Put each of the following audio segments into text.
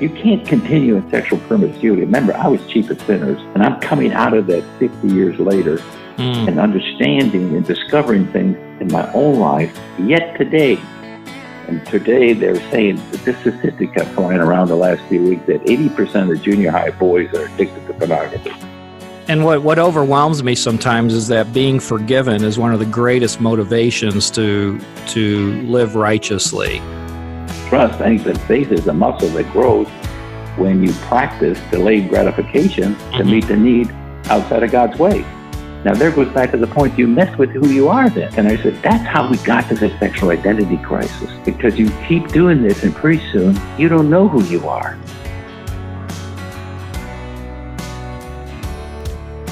You can't continue in sexual promiscuity. Remember, I was chief of sinners, and I'm coming out of that 50 years later mm. and understanding and discovering things in my own life yet today. And today they're saying that this statistic kept flying around the last few weeks that 80% of junior high boys are addicted to pornography. And what, what overwhelms me sometimes is that being forgiven is one of the greatest motivations to to live righteously. Trust, I think that faith is a muscle that grows when you practice delayed gratification to mm-hmm. meet the need outside of God's way. Now, there goes back to the point you mess with who you are then. And I said, that's how we got to the sexual identity crisis. Because you keep doing this, and pretty soon, you don't know who you are.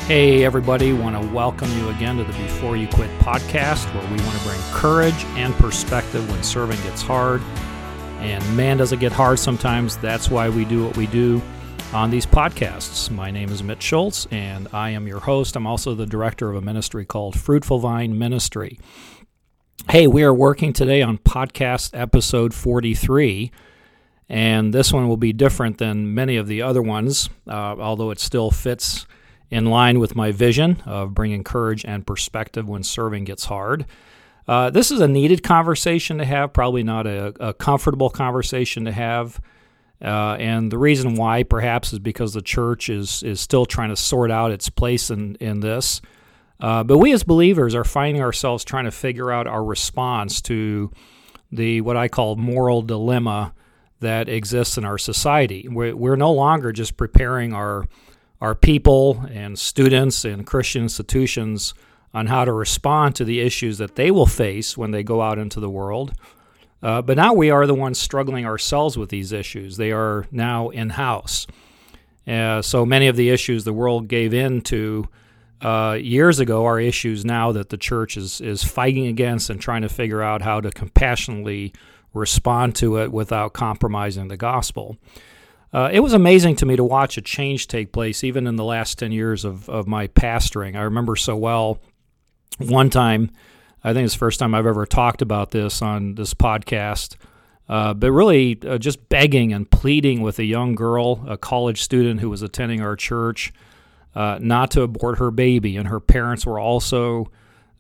Hey, everybody, want to welcome you again to the Before You Quit podcast, where we want to bring courage and perspective when serving gets hard. And man, does it get hard sometimes. That's why we do what we do on these podcasts. My name is Mitch Schultz, and I am your host. I'm also the director of a ministry called Fruitful Vine Ministry. Hey, we are working today on podcast episode 43, and this one will be different than many of the other ones, uh, although it still fits in line with my vision of bringing courage and perspective when serving gets hard. Uh, this is a needed conversation to have, probably not a, a comfortable conversation to have. Uh, and the reason why, perhaps, is because the church is is still trying to sort out its place in in this. Uh, but we as believers are finding ourselves trying to figure out our response to the what I call moral dilemma that exists in our society. We're, we're no longer just preparing our our people and students and Christian institutions on how to respond to the issues that they will face when they go out into the world. Uh, but now we are the ones struggling ourselves with these issues. They are now in house. Uh, so many of the issues the world gave in to uh, years ago are issues now that the church is, is fighting against and trying to figure out how to compassionately respond to it without compromising the gospel. Uh, it was amazing to me to watch a change take place even in the last 10 years of, of my pastoring. I remember so well one time I think it's the first time I've ever talked about this on this podcast. Uh, but really, uh, just begging and pleading with a young girl, a college student who was attending our church, uh, not to abort her baby. And her parents were also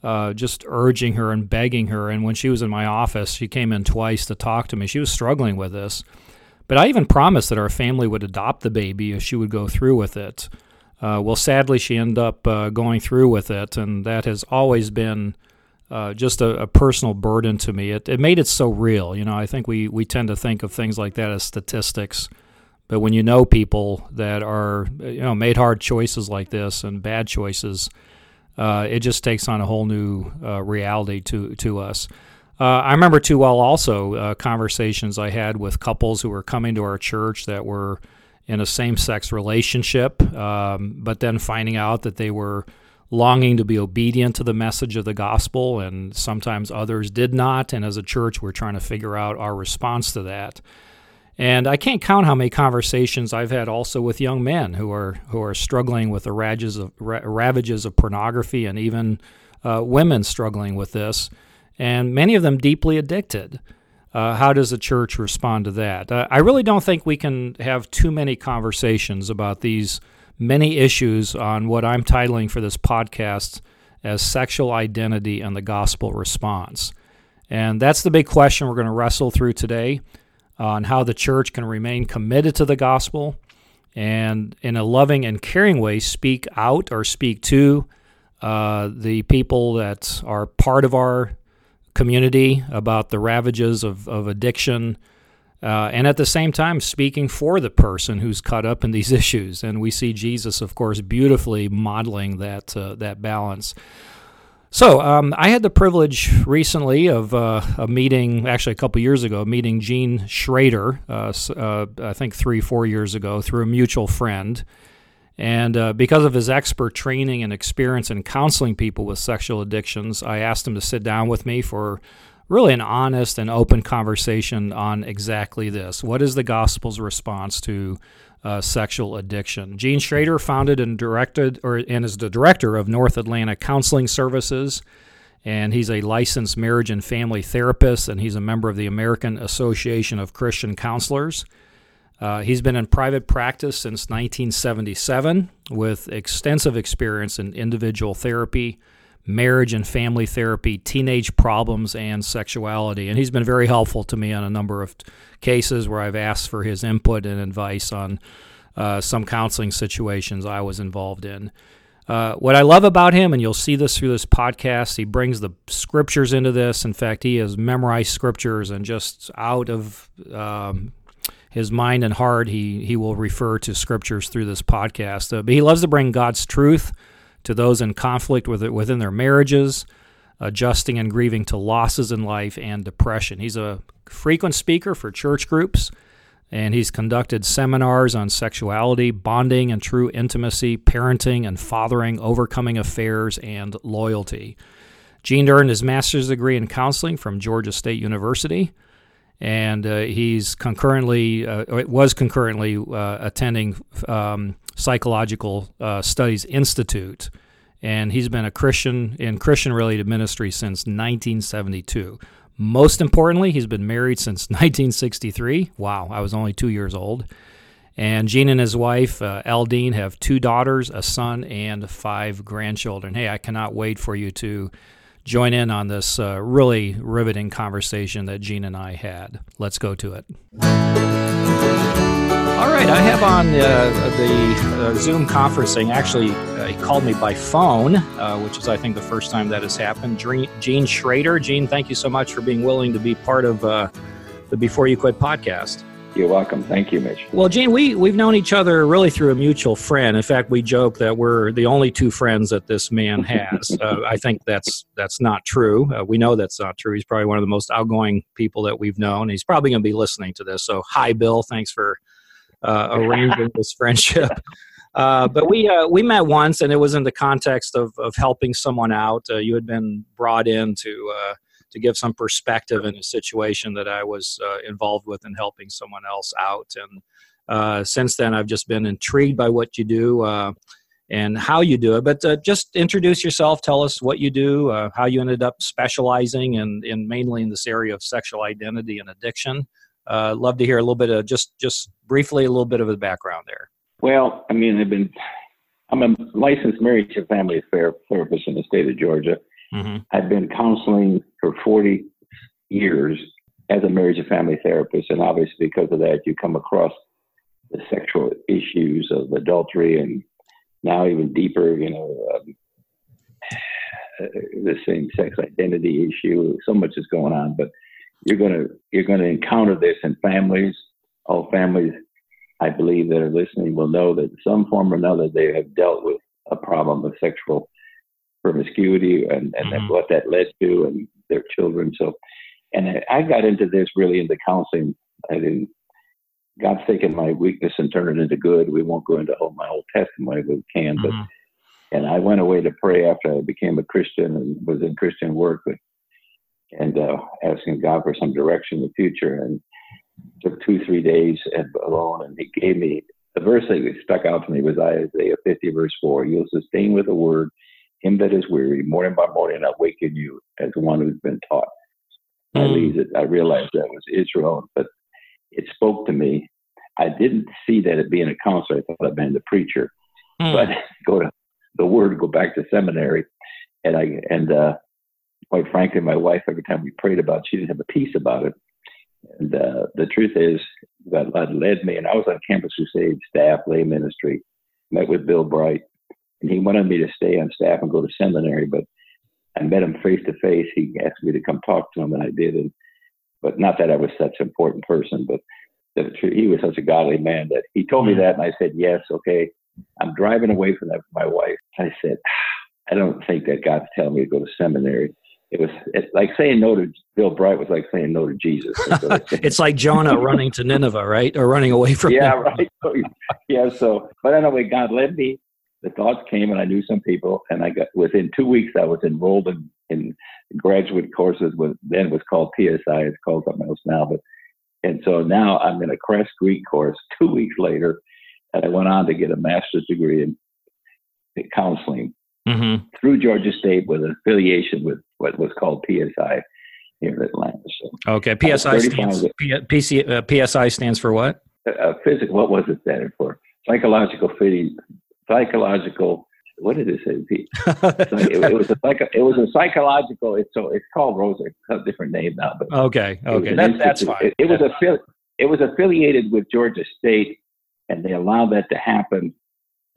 uh, just urging her and begging her. And when she was in my office, she came in twice to talk to me. She was struggling with this. But I even promised that our family would adopt the baby if she would go through with it. Uh, well, sadly, she ended up uh, going through with it, and that has always been uh, just a, a, personal burden to me. It, it made it so real. You know, I think we, we tend to think of things like that as statistics, but when you know people that are you know made hard choices like this and bad choices, uh, it just takes on a whole new uh, reality to to us. Uh, I remember too well also conversations I had with couples who were coming to our church that were in a same sex relationship, um, but then finding out that they were longing to be obedient to the message of the gospel, and sometimes others did not. And as a church, we're trying to figure out our response to that. And I can't count how many conversations I've had also with young men who are who are struggling with the ravages of, ravages of pornography, and even uh, women struggling with this, and many of them deeply addicted. Uh, how does the church respond to that? Uh, I really don't think we can have too many conversations about these many issues on what I'm titling for this podcast as sexual identity and the gospel response. And that's the big question we're going to wrestle through today on how the church can remain committed to the gospel and, in a loving and caring way, speak out or speak to uh, the people that are part of our community about the ravages of, of addiction uh, and at the same time speaking for the person who's caught up in these issues. And we see Jesus, of course, beautifully modeling that uh, that balance. So um, I had the privilege recently of uh, a meeting, actually a couple years ago, meeting Gene Schrader. Uh, uh, I think three, four years ago, through a mutual friend. And uh, because of his expert training and experience in counseling people with sexual addictions, I asked him to sit down with me for really an honest and open conversation on exactly this. What is the gospel's response to uh, sexual addiction? Gene Schrader founded and directed, or and is the director of North Atlanta Counseling Services, and he's a licensed marriage and family therapist, and he's a member of the American Association of Christian Counselors. Uh, he's been in private practice since 1977 with extensive experience in individual therapy, marriage and family therapy, teenage problems, and sexuality. And he's been very helpful to me on a number of cases where I've asked for his input and advice on uh, some counseling situations I was involved in. Uh, what I love about him, and you'll see this through this podcast, he brings the scriptures into this. In fact, he has memorized scriptures and just out of um, his mind and heart, he, he will refer to scriptures through this podcast. Uh, but he loves to bring God's truth to those in conflict with it within their marriages, adjusting and grieving to losses in life and depression. He's a frequent speaker for church groups, and he's conducted seminars on sexuality, bonding and true intimacy, parenting and fathering, overcoming affairs, and loyalty. Gene earned his master's degree in counseling from Georgia State University and uh, he's concurrently uh, was concurrently uh, attending um, psychological uh, studies institute. And he's been a christian in christian related ministry since 1972 most importantly he's been married since 1963 wow i was only two years old. And gene and his wife uh, Aldine have two daughters a son and five grandchildren. Hey i cannot wait for you to join in on this uh, really riveting conversation that Gene and I had. Let's go to it. All right, I have on uh, the uh, Zoom conferencing. Actually, uh, he called me by phone, uh, which is, I think, the first time that has happened. Gene Schrader. Gene, thank you so much for being willing to be part of uh, the Before You Quit podcast. You're welcome. Thank you, Mitch. Well, Gene, we, we've known each other really through a mutual friend. In fact, we joke that we're the only two friends that this man has. uh, I think that's that's not true. Uh, we know that's not true. He's probably one of the most outgoing people that we've known. He's probably going to be listening to this. So, hi, Bill. Thanks for uh, arranging this friendship. Uh, but we uh, we met once, and it was in the context of, of helping someone out. Uh, you had been brought in to uh, to give some perspective in a situation that I was uh, involved with in helping someone else out. And uh, since then, I've just been intrigued by what you do uh, and how you do it. But uh, just introduce yourself. Tell us what you do, uh, how you ended up specializing in, in mainly in this area of sexual identity and addiction. Uh, love to hear a little bit of just just briefly a little bit of the background there. Well, I mean, I've been I'm a licensed marriage and family therapist in the state of Georgia. Mm-hmm. I've been counseling for 40 years as a marriage and family therapist, and obviously because of that, you come across the sexual issues of adultery and now even deeper, you know, um, the same sex identity issue. So much is going on, but you're gonna you're gonna encounter this in families. All families, I believe, that are listening will know that some form or another they have dealt with a problem of sexual promiscuity and, and mm-hmm. what that led to and their children. So, and I, I got into this really into counseling. I didn't, God's taken my weakness and turned it into good. We won't go into all my whole testimony, but we can. Mm-hmm. But, and I went away to pray after I became a Christian and was in Christian work, but, and uh, asking God for some direction in the future. And took two, three days alone, and He gave me the verse that stuck out to me was Isaiah 50, verse 4. You'll sustain with a word him that is weary, morning by morning, I waken you as one who's been taught. Mm. I, hmm. it, I realized that was Israel, but it spoke to me. I didn't see that it being a counselor. I thought I'd been the preacher, mm. but go to the word, go back to seminary, and I and uh, quite frankly, my wife every time we prayed about, it, she didn't have a peace about it. And uh, the truth is, God led me, and I was on Campus Crusade staff, lay ministry, met with Bill Bright, and he wanted me to stay on staff and go to seminary, but I met him face to face. He asked me to come talk to him, and I did. And but not that I was such an important person, but that he was such a godly man that he told me mm-hmm. that, and I said yes, okay. I'm driving away from that with my wife. I said, I don't think that God's telling me to go to seminary. It was it's like saying no to Bill Bright was like saying no to Jesus. it's like Jonah running to Nineveh, right, or running away from. Yeah, Nineveh. right. yeah. So, but anyway, God led me the thoughts came and I knew some people and I got within two weeks I was enrolled in, in graduate courses with then was called PSI, it's called something else now, but and so now I'm in a Crest Greek course two weeks later and I went on to get a master's degree in, in counseling mm-hmm. through Georgia State with an affiliation with what was called PSI here in Atlanta. So okay, PSI stands, P, PC, uh, PSI stands for what? uh, physical. What was it standing for? Psychological fitting, psychological. What did it say? it, it, was a psycho, It was a psychological. It's so it's called Rosa. It's a different name now, but okay, okay, that, that's fine. It, it was a it was affiliated with Georgia State, and they allowed that to happen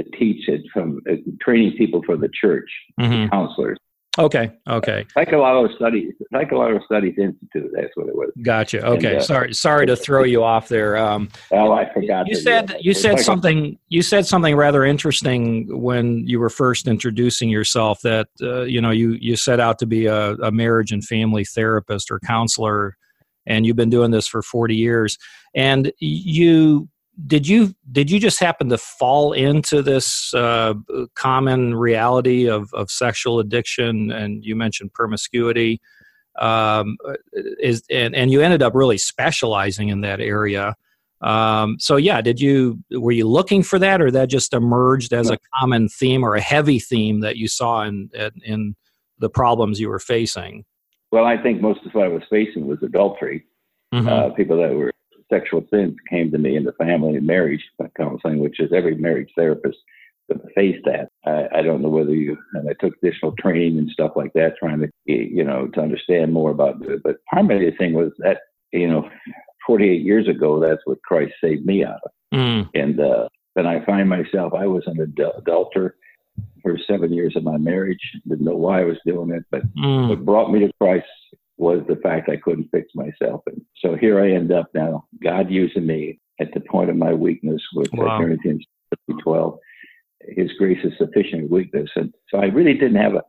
to teach it from uh, training people for the church, mm-hmm. counselors. Okay. Okay. Psychological Studies, Psychological Studies Institute. That's what it was. Gotcha. Okay. And, uh, sorry. Sorry to throw you off there. Um, oh, I forgot. You said you said something. You said something rather interesting when you were first introducing yourself. That uh, you know you you set out to be a, a marriage and family therapist or counselor, and you've been doing this for forty years. And you did you did you just happen to fall into this uh, common reality of, of sexual addiction? And you mentioned promiscuity. Um, is and, and you ended up really specializing in that area. Um, so yeah did you were you looking for that or that just emerged as a common theme or a heavy theme that you saw in in the problems you were facing? Well i think most of what i was facing was adultery. Mm-hmm. uh, people that were sexual sins came to me in the family and marriage counseling, which is every marriage therapist to face that. I, I don't know whether you, and I took additional training and stuff like that, trying to, you know, to understand more about it. But primary thing was that, you know, 48 years ago, that's what Christ saved me out of. Mm. And uh, then I find myself, I was an adulterer for seven years of my marriage. Didn't know why I was doing it, but mm. what brought me to Christ was the fact I couldn't fix myself. And so here I end up now, God using me at the point of my weakness with wow. Corinthians 12. His grace is sufficient weakness. And so I really didn't have a,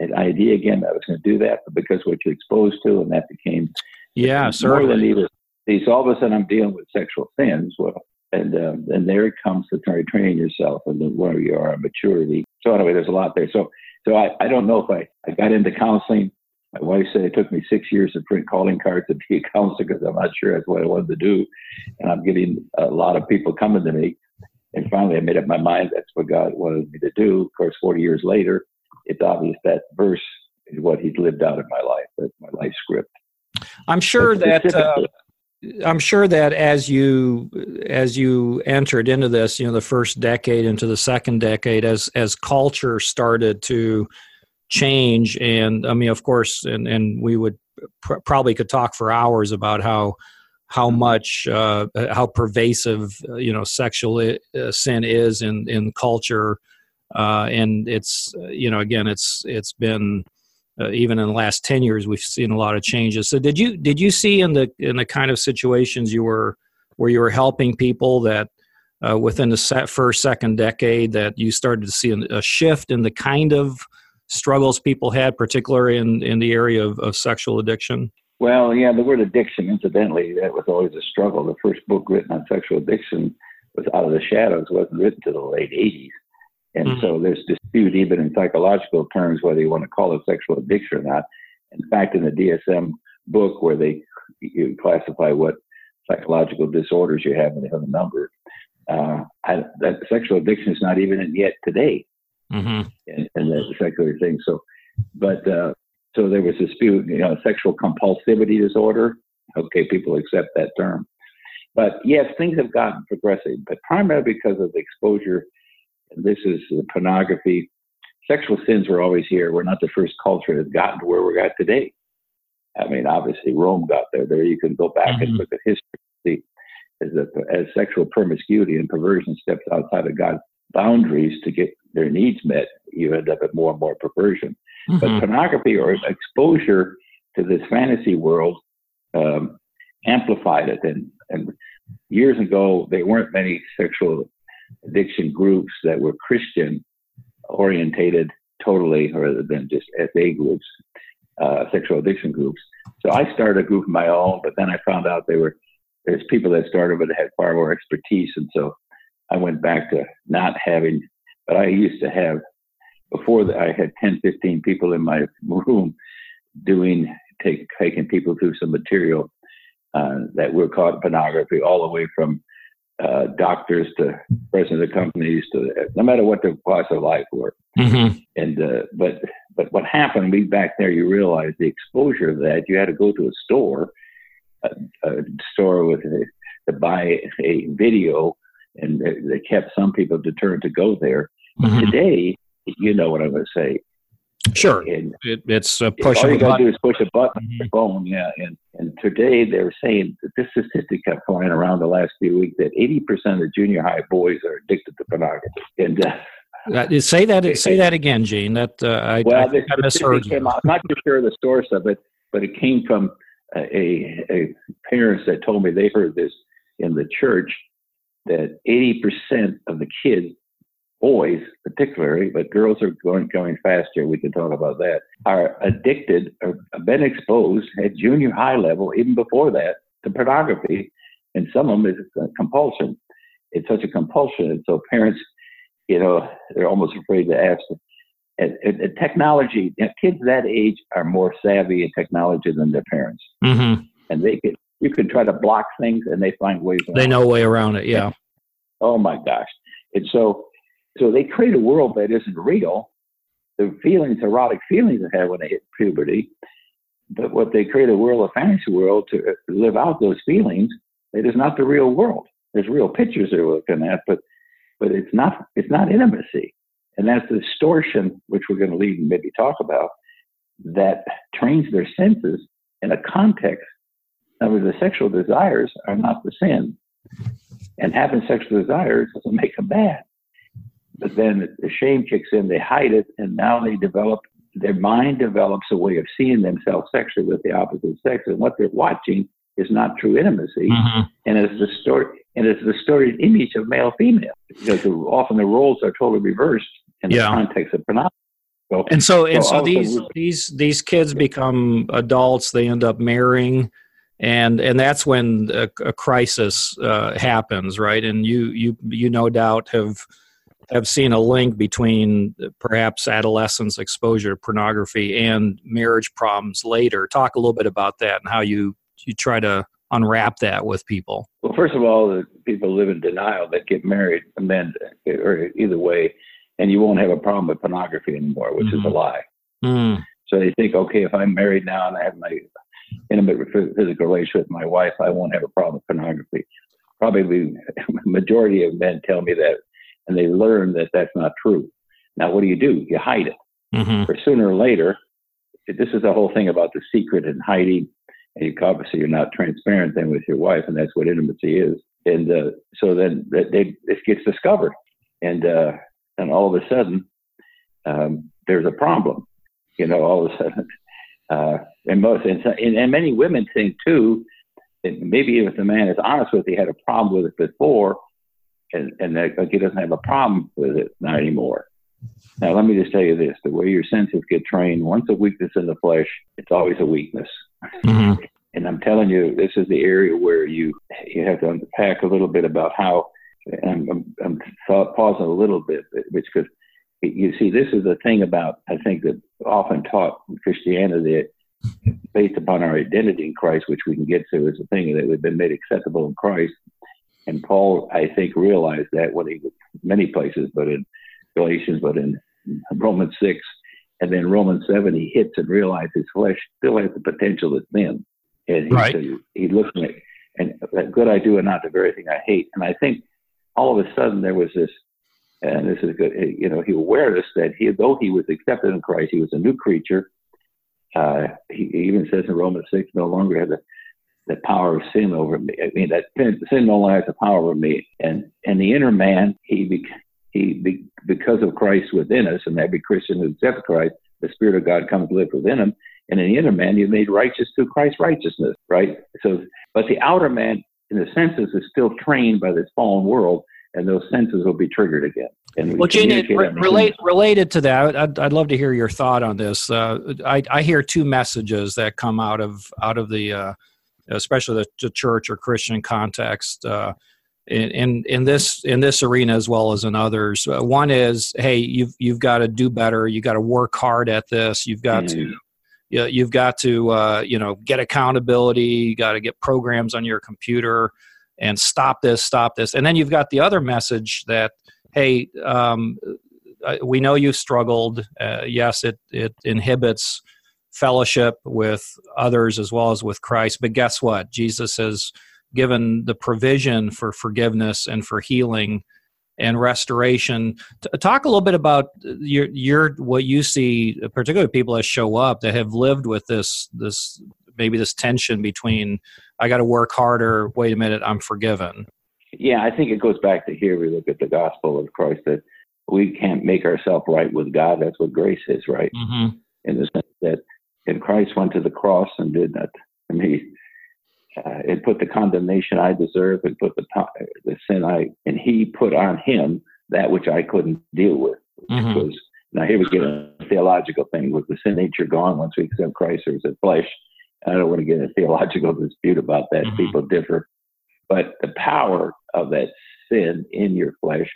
an idea again that I was going to do that, but because what you're exposed to, and that became yeah, certainly. more than either. See, so all of a sudden I'm dealing with sexual sins. Well, and um, and there it comes to try training yourself and then where you are in maturity. So anyway, there's a lot there. So so I, I don't know if I, I got into counseling my wife said it took me six years to print calling cards to be a counselor because I'm not sure that's what I wanted to do. And I'm getting a lot of people coming to me. And finally, I made up my mind that's what God wanted me to do. Of course, 40 years later, it's obvious that verse is what He's lived out in my life. That's my life script. I'm sure that. Uh, I'm sure that as you as you entered into this, you know, the first decade into the second decade, as as culture started to change. And i mean of course and and we would pr- probably could talk for hours about how how much uh, how pervasive uh, you know sexual uh, sin is in in culture. Uh, and it's uh, you know again it's it's been uh, even in the last 10 years we've seen a lot of changes. So did you did you see in the in the kind of situations you were where you were helping people that within the first second decade that you started to see a shift in the kind of struggles people had, particularly in, in the area of, of sexual addiction? Well, yeah, the word addiction, incidentally, that was always a struggle. The first book written on sexual addiction was Out of the Shadows, wasn't written to the late 80s. And mm-hmm. so there's dispute even in psychological terms whether you want to call it sexual addiction or not. In fact, in the DSM book where they you classify what psychological disorders you have and they have a number, uh, I, that sexual addiction is not even in yet today mm-hmm. and, and the secular thing. So, but uh, so there was dispute, you know, sexual compulsivity disorder. Okay, people accept that term. But yes, things have gotten progressive, but primarily because of the exposure. This is the pornography. Sexual sins were always here. We're not the first culture that's gotten to where we're at today. I mean, obviously Rome got there. There you can go back mm-hmm. and look at history. See, as, a, as sexual promiscuity and perversion steps outside of God's boundaries to get their needs met, you end up at more and more perversion. Mm-hmm. But pornography or exposure to this fantasy world um, amplified it. And, and years ago, there weren't many sexual addiction groups that were Christian orientated totally, rather than just SA groups, uh, sexual addiction groups. So I started a group of my own, but then I found out they were there's people that started but had far more expertise, and so I went back to not having, but I used to have, before that, I had 10, 15 people in my room doing, take, taking people through some material uh, that were caught in pornography, all the way from uh, doctors to president of companies to no matter what their class of life were. Mm-hmm. And uh, but but what happened? We back there, you realize the exposure of that. You had to go to a store, a, a store with a to buy a video, and they kept some people deterred to go there. Mm-hmm. Today, you know what I'm going to say. Sure, and it, it's a push. All you got to do is push a button, mm-hmm. phone, yeah. And and today they're saying that this statistic kept flying around the last few weeks that 80% of junior high boys are addicted to pornography. And uh, uh, say that say that again, Gene. That uh, I, well, I, this I misheard came out, I'm not too sure the source of it, but it came from a, a parents that told me they heard this in the church that 80% of the kids, boys particularly, but girls are going going faster. We can talk about that. Are addicted or been exposed at junior high level, even before that, to pornography, and some of them is a compulsion. It's such a compulsion, and so parents you know, they're almost afraid to ask. And, and, and technology, kids that age are more savvy in technology than their parents, mm-hmm. and they can you can try to block things and they find ways. Around it. They know a way around it. Yeah. oh my gosh! And so, so they create a world that isn't real. The feelings, erotic feelings they have when they hit puberty, but what they create a world, a fantasy world, to uh, live out those feelings. It is not the real world. There's real pictures they're looking at, but but it's not it's not intimacy, and that's the distortion which we're going to leave and maybe talk about that trains their senses in a context. Other the sexual desires are not the sin, and having sexual desires doesn't make them bad. But then the shame kicks in, they hide it, and now they develop their mind develops a way of seeing themselves sexually with the opposite sex, and what they're watching is not true intimacy, mm-hmm. and it's distorted and it's the distorted image of male female because often the roles are totally reversed in the context of pornography. So, and so, and so, so these these these kids become adults. They end up marrying, and and that's when a, a crisis uh, happens, right? And you you you no doubt have have seen a link between perhaps adolescence exposure to pornography and marriage problems later. Talk a little bit about that and how you you try to unwrap that with people? Well, first of all, the people live in denial that get married, and then, or either way, and you won't have a problem with pornography anymore, which mm-hmm. is a mm-hmm. lie. Mm. So they think, okay, if I'm married now and I have my intimate physical relationship with my wife, I won't have a problem with pornography. Probably the majority of men tell me that, and they learn that that's not true. Now, what do you do? You hide it. Mm-hmm. For sooner or later, this is the whole thing about the secret and hiding and you obviously you're not transparent then with your wife, and that's what intimacy is. And uh, so then they, this gets discovered, and uh, and all of a sudden um, there's a problem. You know, all of a sudden, uh, and most and, and many women think too. that maybe if the man is honest with, he had a problem with it before, and and that, like he doesn't have a problem with it not anymore. Now, let me just tell you this: the way your senses get trained, once a weakness in the flesh, it's always a weakness. Mm-hmm. And I'm telling you, this is the area where you you have to unpack a little bit about how. I'm, I'm, I'm pausing a little bit which because you see, this is the thing about I think that often taught in Christianity based upon our identity in Christ, which we can get to, is a thing that we've been made acceptable in Christ. And Paul, I think, realized that when he was many places, but in Galatians, but in Romans six, and then Romans 7, he hits and realizes his flesh still has the potential as sin. And he, right. said, he looked at it, and that good I do and not the very thing I hate. And I think all of a sudden there was this, and this is good, you know, he awareness that he, though he was accepted in Christ, he was a new creature. Uh, he, even says in Romans 6, no longer had the, the power of sin over me. I mean, that sin, no longer has the power over me. And, and the inner man, he, he be, because of Christ within us, and every Christian who accepts Christ, the Spirit of God comes to live within him. And in the inner man, you're made righteous through Christ's righteousness, right? So, but the outer man, in the senses, is still trained by this fallen world, and those senses will be triggered again. And well, Gene, re- relate, related to that, I'd, I'd love to hear your thought on this. Uh, I, I hear two messages that come out of out of the, uh, especially the, the, church or Christian context. Uh, in, in, in this in this arena as well as in others. Uh, one is, hey, you've you've got to do better. You have got to work hard at this. You've got mm-hmm. to you, you've got to uh, you know get accountability. You got to get programs on your computer and stop this, stop this. And then you've got the other message that, hey, um, we know you struggled. Uh, yes, it it inhibits fellowship with others as well as with Christ. But guess what? Jesus has given the provision for forgiveness and for healing and restoration. Talk a little bit about your your what you see, particularly people that show up that have lived with this this maybe this tension between I got to work harder. Wait a minute, I'm forgiven. Yeah, I think it goes back to here. We look at the gospel of Christ that we can't make ourselves right with God. That's what grace is, right? Mm-hmm. In the sense that, and Christ went to the cross and did that. I mean, uh, it put the condemnation I deserve and put the the sin I and He put on Him that which I couldn't deal with. Mm-hmm. Was now here we get a theological thing. Was the sin nature gone once we accept Christ, or is it flesh? I don't want to get a theological dispute about that. Mm-hmm. People differ, but the power of that sin in your flesh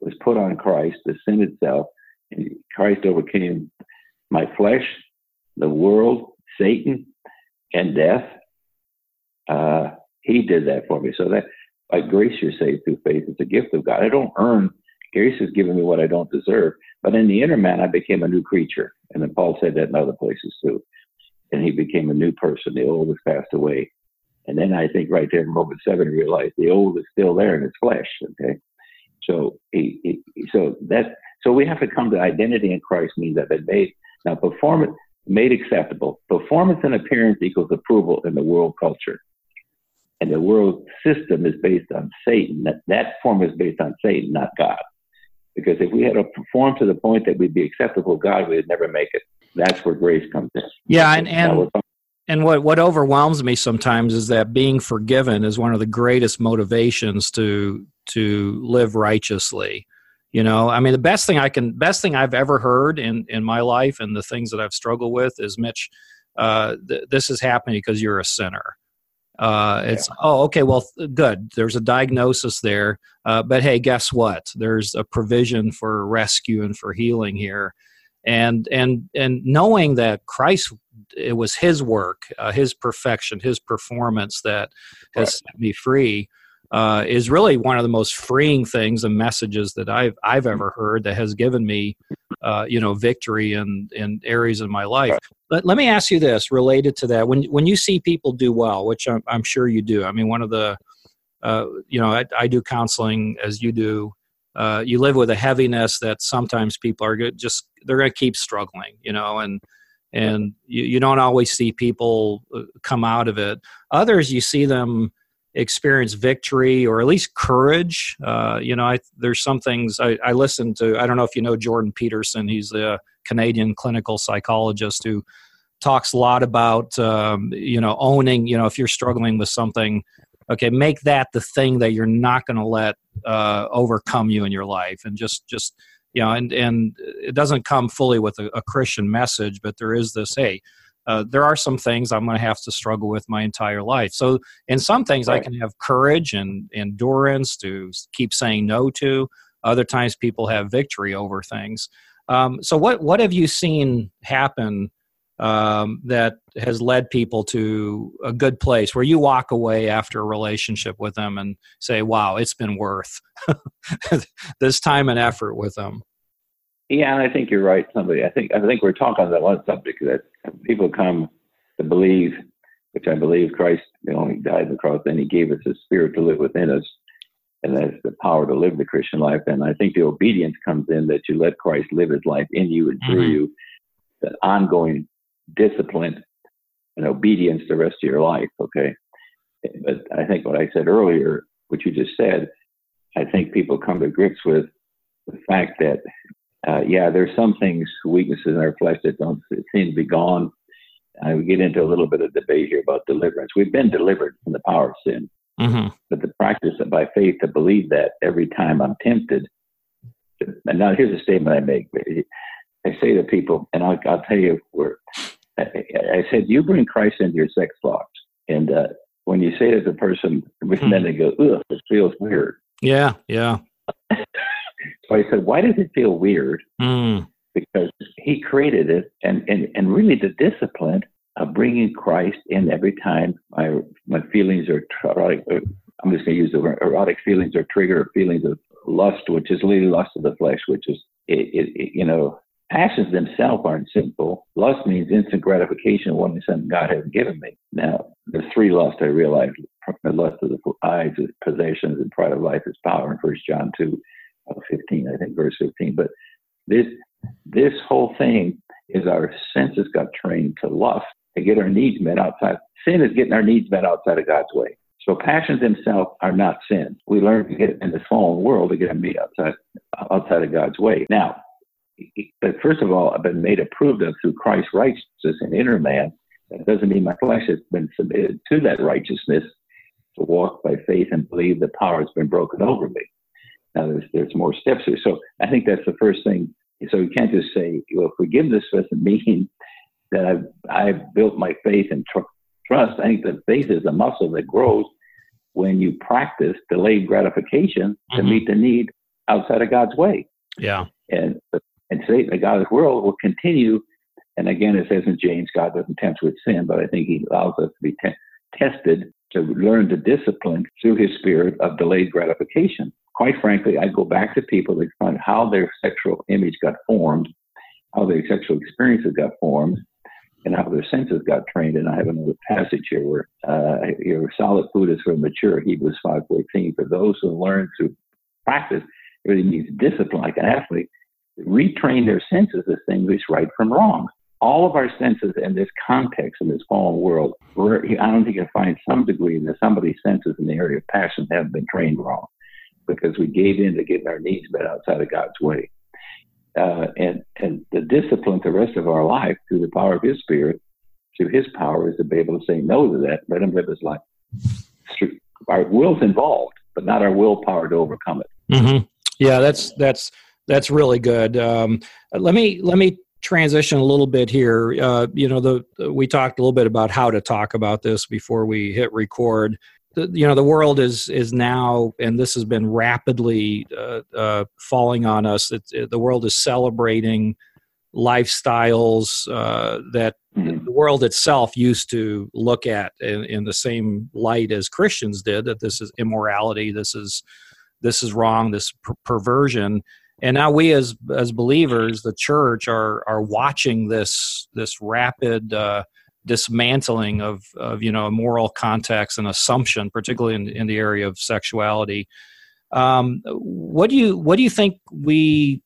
was put on Christ, the sin itself, and Christ overcame my flesh, the world, Satan, and death. Uh, he did that for me. So that by grace you're saved through faith. It's a gift of God. I don't earn. Grace has given me what I don't deserve. But in the inner man, I became a new creature. And then Paul said that in other places too. And he became a new person. The old has passed away. And then I think right there in Romans 7, realized the old is still there in its flesh. Okay. So, he, he, so that, so we have to come to identity in Christ means I've been made. Now, performance made acceptable. Performance and appearance equals approval in the world culture. And the world system is based on Satan. That, that form is based on Satan, not God. Because if we had to perform to the point that we'd be acceptable God, we'd never make it. That's where grace comes in. Yeah, and, and and what, what overwhelms me sometimes is that being forgiven is one of the greatest motivations to to live righteously. You know, I mean, the best thing I can, best thing I've ever heard in in my life, and the things that I've struggled with is Mitch. Uh, th- this is happening because you're a sinner. Uh, it's yeah. oh okay well good there's a diagnosis there uh, but hey guess what there's a provision for rescue and for healing here and and and knowing that Christ it was his work uh, his perfection his performance that has right. set me free uh, is really one of the most freeing things and messages that I've I've ever heard that has given me, uh, you know, victory in in areas of my life. But let me ask you this, related to that: when when you see people do well, which I'm, I'm sure you do. I mean, one of the, uh, you know, I, I, do counseling as you do. Uh, you live with a heaviness that sometimes people are just they're going to keep struggling, you know, and and you, you don't always see people uh, come out of it. Others, you see them experience victory or at least courage. Uh, you know, I, there's some things I, I listen to. I don't know if you know Jordan Peterson. He's a Canadian clinical psychologist who talks a lot about um, you know owning. You know, if you're struggling with something, okay, make that the thing that you're not going to let uh, overcome you in your life, and just just you know, and and it doesn't come fully with a, a Christian message, but there is this hey uh, there are some things I'm going to have to struggle with my entire life. So, in some things, right. I can have courage and endurance to keep saying no to. Other times, people have victory over things. Um, so, what what have you seen happen um, that has led people to a good place where you walk away after a relationship with them and say, "Wow, it's been worth this time and effort with them." Yeah, and I think you're right. Somebody, I think, I think we're talking on that one subject that people come to believe, which I believe Christ only died on the cross, then He gave us His Spirit to live within us, and that's the power to live the Christian life. And I think the obedience comes in that you let Christ live His life in you and through mm-hmm. you, that ongoing discipline and obedience the rest of your life. Okay, but I think what I said earlier, what you just said, I think people come to grips with the fact that uh, yeah, there's some things, weaknesses in our flesh that don't seem to be gone. And we get into a little bit of debate here about deliverance. We've been delivered from the power of sin, mm-hmm. but the practice of by faith to believe that every time I'm tempted. And now here's a statement I make. I say to people, and I'll, I'll tell you where I, I, said, you bring Christ into your sex thoughts, and uh, when you say it to a person, mm-hmm. then they go, ugh, it feels weird. Yeah, yeah. So I said, why does it feel weird? Mm. Because he created it, and, and, and really the discipline of bringing Christ in every time my my feelings are erotic. Uh, I'm just going to use the word erotic feelings or trigger feelings of lust, which is really lust of the flesh, which is it, it, it, you know passions themselves aren't sinful. Lust means instant gratification of wanting something God hasn't given me. Now, the three lusts I realized the lust of the eyes is possessions and pride of life is power in First John 2, uh, 15, I think, verse 15. But this this whole thing is our senses got trained to lust to get our needs met outside. Sin is getting our needs met outside of God's way. So passions themselves are not sin. We learn to get in this fallen world to get them meet outside outside of God's way. Now, but first of all, I've been made approved of through Christ's righteousness in inner man. That doesn't mean my flesh has been submitted to that righteousness to walk by faith and believe the power has been broken over me. Now, there's, there's more steps here. So I think that's the first thing. So you can't just say, well, forgiveness doesn't mean that I've, I've built my faith and tr- trust. I think that faith is a muscle that grows when you practice delayed gratification to mm-hmm. meet the need outside of God's way. Yeah. And and Satan, the God of this world, will continue. And again, it says in James, God doesn't tempt with sin, but I think He allows us to be te- tested to learn the discipline through His spirit of delayed gratification. Quite frankly, I go back to people to find how their sexual image got formed, how their sexual experiences got formed, and how their senses got trained. And I have another passage here where uh, your solid food is for mature, Hebrews 5.14. For those who learn through practice, it really needs discipline like an athlete retrain their senses to distinguish right from wrong. All of our senses in this context, in this fallen world, I don't think you find some degree that somebody's senses in the area of passion have been trained wrong because we gave in to getting our needs met outside of God's way. Uh, and, and the discipline the rest of our life through the power of His Spirit, through His power, is to be able to say no to that, let Him live His life. Our will's involved, but not our willpower to overcome it. Mm-hmm. Yeah, that's that's that's really good. Um, let me let me transition a little bit here. Uh, you know, the we talked a little bit about how to talk about this before we hit record. The, you know, the world is is now, and this has been rapidly uh, uh, falling on us. It, it, the world is celebrating lifestyles uh, that mm-hmm. the world itself used to look at in, in the same light as Christians did. That this is immorality. This is this is wrong. This per- perversion and now we as as believers the church are are watching this this rapid uh, dismantling of of you know moral context and assumption particularly in, in the area of sexuality. Um, what do you what do you think we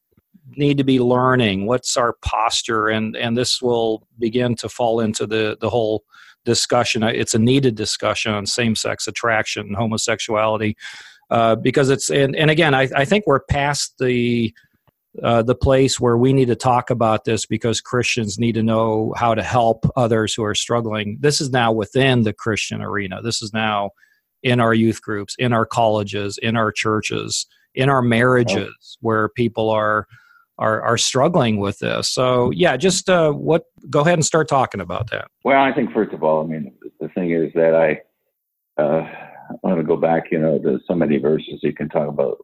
need to be learning? What's our posture? And and this will begin to fall into the the whole discussion. It's a needed discussion on same-sex attraction homosexuality uh, because it's and, and again I, I think we're past the uh, the place where we need to talk about this because Christians need to know how to help others who are struggling. This is now within the Christian arena. This is now in our youth groups, in our colleges, in our churches, in our marriages, where people are are are struggling with this. So yeah, just uh, what go ahead and start talking about that. Well, I think first of all, I mean the thing is that I uh, I want to go back, you know, there's so many verses you can talk about.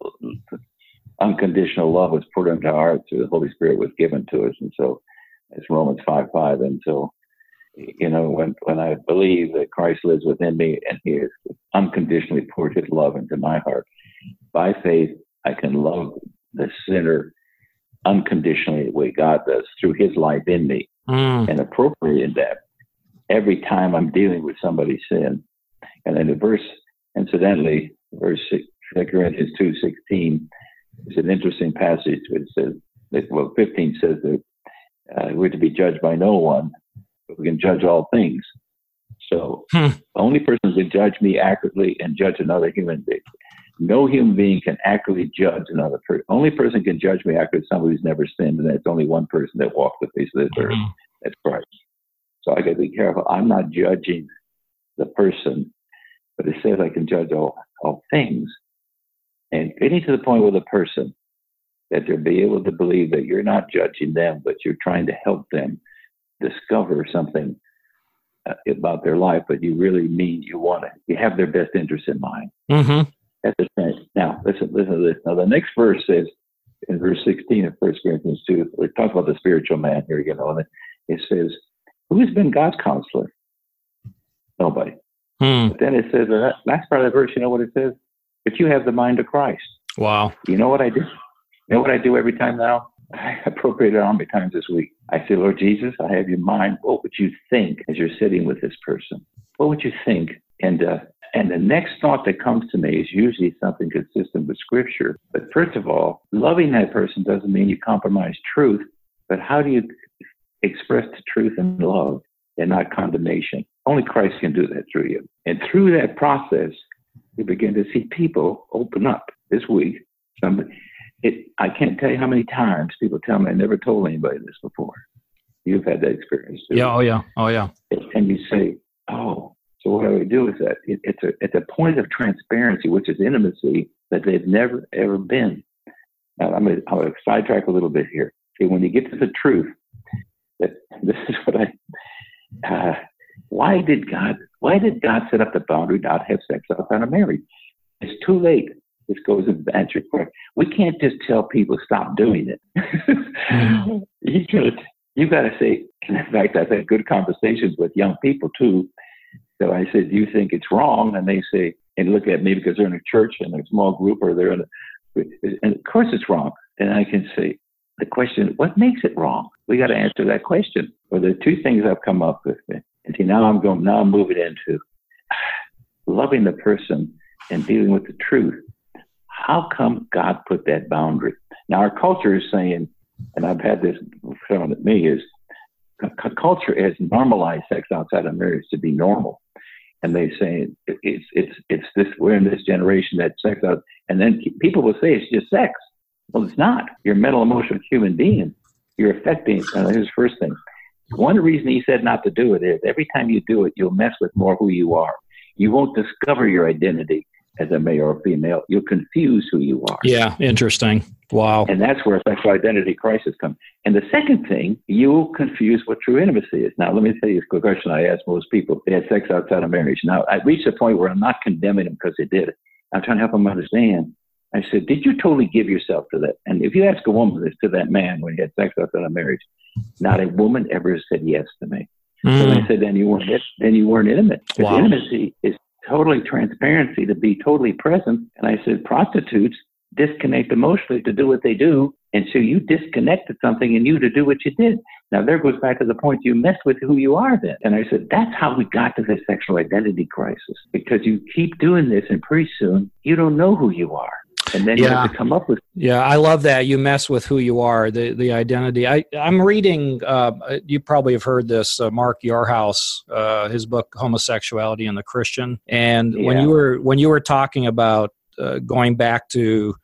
Unconditional love was put into our hearts through the Holy Spirit was given to us. And so it's Romans 5 5. And so, you know, when, when I believe that Christ lives within me and he has unconditionally poured his love into my heart, by faith, I can love the sinner unconditionally the way God does through his life in me mm. and appropriate that every time I'm dealing with somebody's sin. And then the verse Incidentally, verse 6, Corinthians 2.16 is an interesting passage which says, that, well, 15 says that uh, we're to be judged by no one, but we can judge all things. So hmm. the only person who can judge me accurately and judge another human being. No human being can accurately judge another person. Only person can judge me accurately is somebody who's never sinned, and that's only one person that walked the face of this earth. Mm-hmm. That's Christ. So I got to be careful. I'm not judging the person but it says I can judge all, all things. And getting to the point with a person that they'll be able to believe that you're not judging them, but you're trying to help them discover something uh, about their life, but you really mean you want to, you have their best interest in mind. Mm-hmm. That's the thing. Now, listen, listen to this. Now, the next verse says, in verse 16 of 1 Corinthians 2, we talk about the spiritual man here, you know, and it, it says, Who has been God's counselor? Nobody. Hmm. But then it says, the last part of the verse, you know what it says? But you have the mind of Christ. Wow. You know what I do? You know what I do every time now? I appropriated it how many times this week. I say, Lord Jesus, I have your mind. What would you think as you're sitting with this person? What would you think? And uh, and the next thought that comes to me is usually something consistent with Scripture. But first of all, loving that person doesn't mean you compromise truth. But how do you express the truth in love and not condemnation? Only Christ can do that through you. And through that process, you begin to see people open up. This week, somebody it, I can't tell you how many times people tell me I never told anybody this before. You've had that experience too. Yeah. Oh yeah. Oh yeah. And you say, oh, so what do I do with that? It, it's a it's a point of transparency, which is intimacy that they've never ever been. Now I'm gonna, I'm gonna sidetrack a little bit here. See, when you get to the truth, that this is what I. Uh, why did God? Why did God set up the boundary not have sex outside of marriage? It's too late this goes in answer question. We can't just tell people stop doing it. you got you got to say. In fact, I've had good conversations with young people too. So I said, "Do you think it's wrong?" And they say, and look at me because they're in a church and a small group, or they're in a, and of course it's wrong. And I can say, the question, what makes it wrong? We got to answer that question. Well, are two things I've come up with. And see, now I'm going, now I'm moving into loving the person and dealing with the truth how come God put that boundary? Now, our culture is saying, and I've had this thrown at me, is culture has normalized sex outside of marriage to be normal. And they say it's it's it's this we're in this generation that sex out, and then people will say it's just sex. Well, it's not. You're a mental, emotional human being. You're affecting. Uh, here's the first thing. One reason he said not to do it is every time you do it, you'll mess with more who you are. You won't discover your identity as a male or female. You'll confuse who you are. Yeah, interesting. Wow. And that's where sexual identity crisis comes. And the second thing, you'll confuse what true intimacy is. Now, let me tell you a question I ask most people. They had sex outside of marriage. Now, I reached a point where I'm not condemning them because they did it. I'm trying to help them understand. I said, did you totally give yourself to that? And if you ask a woman this to that man when he had sex outside of a marriage, not a woman ever said yes to me. Mm. So I said, then you weren't, then you weren't intimate. Wow. Intimacy is totally transparency to be totally present. And I said, prostitutes disconnect emotionally to do what they do. And so you disconnected something in you to do what you did. Now there goes back to the point you mess with who you are then. And I said, that's how we got to this sexual identity crisis because you keep doing this and pretty soon you don't know who you are and then yeah. you have to come up with yeah i love that you mess with who you are the the identity. I i'm reading uh, you probably have heard this uh, mark yarhouse uh, his book homosexuality and the christian. And yeah. when you were when you were talking about uh, going back to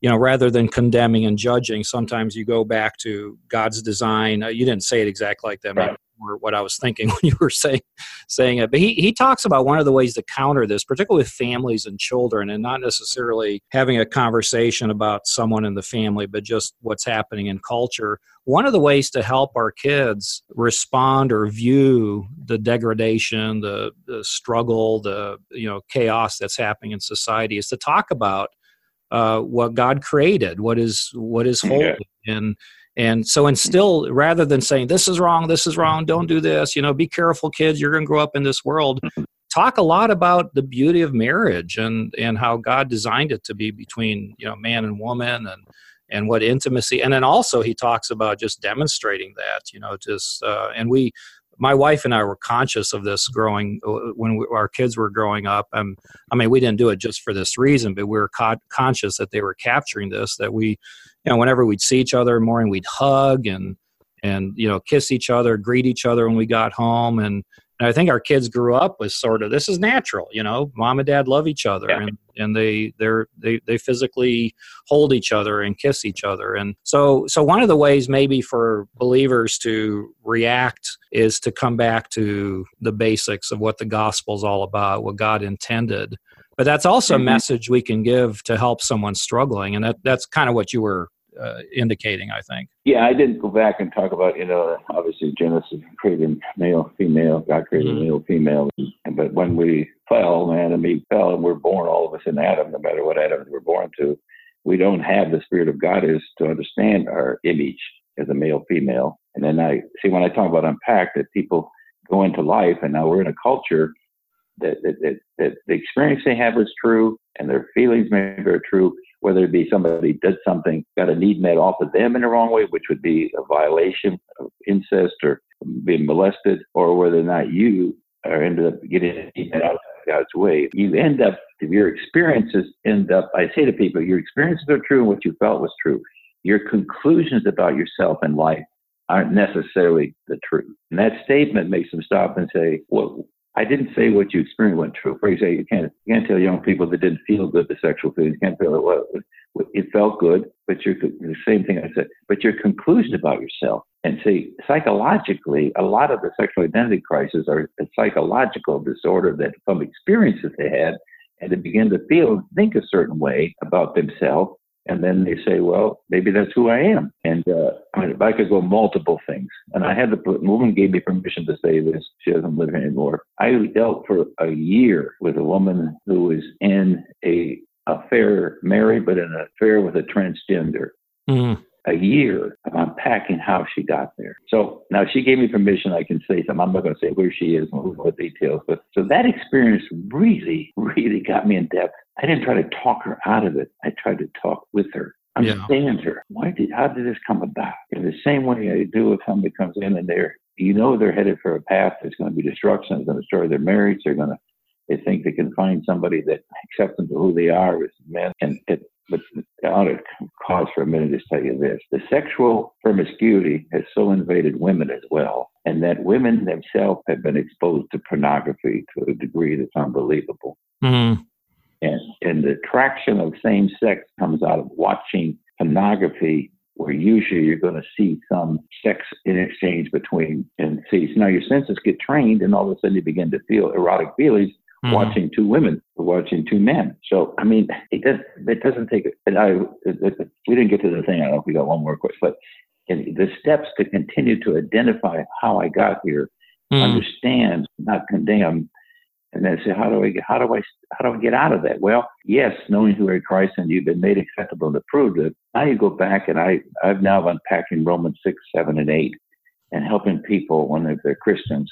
you know rather than condemning and judging sometimes you go back to god's design. Uh, you didn't say it exactly like that right or what I was thinking when you were saying saying it. But he, he talks about one of the ways to counter this, particularly with families and children, and not necessarily having a conversation about someone in the family, but just what's happening in culture. One of the ways to help our kids respond or view the degradation, the, the struggle, the you know chaos that's happening in society is to talk about uh, what God created, what is what is holy, yeah. and and so instill rather than saying this is wrong, this is wrong, don't do this, you know, be careful, kids, you're going to grow up in this world. Mm-hmm. Talk a lot about the beauty of marriage and and how God designed it to be between you know man and woman and and what intimacy and then also he talks about just demonstrating that you know just uh, and we my wife and I were conscious of this growing uh, when we, our kids were growing up. And I mean, we didn't do it just for this reason, but we were co- conscious that they were capturing this. That we, you know, whenever we'd see each other in the morning, we'd hug and and you know kiss each other, greet each other when we got home, and and I think our kids grew up with sort of this is natural, you know, mom and dad love each other yeah. and, and they they're they they physically hold each other and kiss each other. And so so one of the ways maybe for believers to react is to come back to the basics of what the gospel is all about, what God intended. But that's also mm-hmm. a message we can give to help someone struggling. And that, that's kind of what you were uh, indicating, I think. Yeah, I didn't go back and talk about, you know, obviously Genesis created male, female, God created mm-hmm. male, female. But when we fell, man, and we fell and we're born, all of us in Adam, no matter what Adam we're born to, we don't have the Spirit of God is to understand our image as a male, female. And then I see when I talk about unpack that people go into life and now we're in a culture that, that, that, that the experience they have is true and their feelings maybe are true, whether it be somebody did something, got a need met off of them in the wrong way, which would be a violation of incest or being molested, or whether or not you are ended up getting a need met out God's way. You end up, your experiences end up, I say to people, your experiences are true and what you felt was true. Your conclusions about yourself and life aren't necessarily the truth. And that statement makes them stop and say, well, I didn't say what you experienced went true. For example, you can't you can't tell young people that didn't feel good the sexual feelings. You can't tell them well, it felt good, but your the same thing I said. But your conclusion about yourself and see psychologically, a lot of the sexual identity crises are a psychological disorder that from experiences they had, and to begin to feel think a certain way about themselves and then they say, well, maybe that's who I am. And uh, I, mean, I could go multiple things. And I had the woman gave me permission to say this. She doesn't live anymore. I dealt for a year with a woman who was in a affair, married, but in an affair with a transgender. Mm a year of unpacking how she got there. So now she gave me permission. I can say something. I'm not going to say where she is and what details, but so that experience really, really got me in depth. I didn't try to talk her out of it. I tried to talk with her, understand yeah. her. Why did, how did this come about? In the same way I do if somebody comes in and they're, you know, they're headed for a path that's going to be destruction. It's going to destroy their marriage. They're going to they think they can find somebody that accepts them for who they are as men, and it but I ought to pause for a minute to tell you this. The sexual promiscuity has so invaded women as well, and that women themselves have been exposed to pornography to a degree that's unbelievable. Mm-hmm. And, and the attraction of same sex comes out of watching pornography where usually you're going to see some sex in exchange between and see. So now your senses get trained, and all of a sudden you begin to feel erotic feelings mm-hmm. watching two women, watching two men. So, I mean, it, does, it doesn't take, and I, it, it, we didn't get to the thing. I don't know if we got one more question, but the steps to continue to identify how I got here, mm-hmm. understand, not condemn, and then say, how do I get, how do I, how do I get out of that? Well, yes, knowing who are Christ and you've been made acceptable and approved. It. Now you go back and I, I've now unpacking Romans six, seven, and eight, and helping people when they're, they're Christians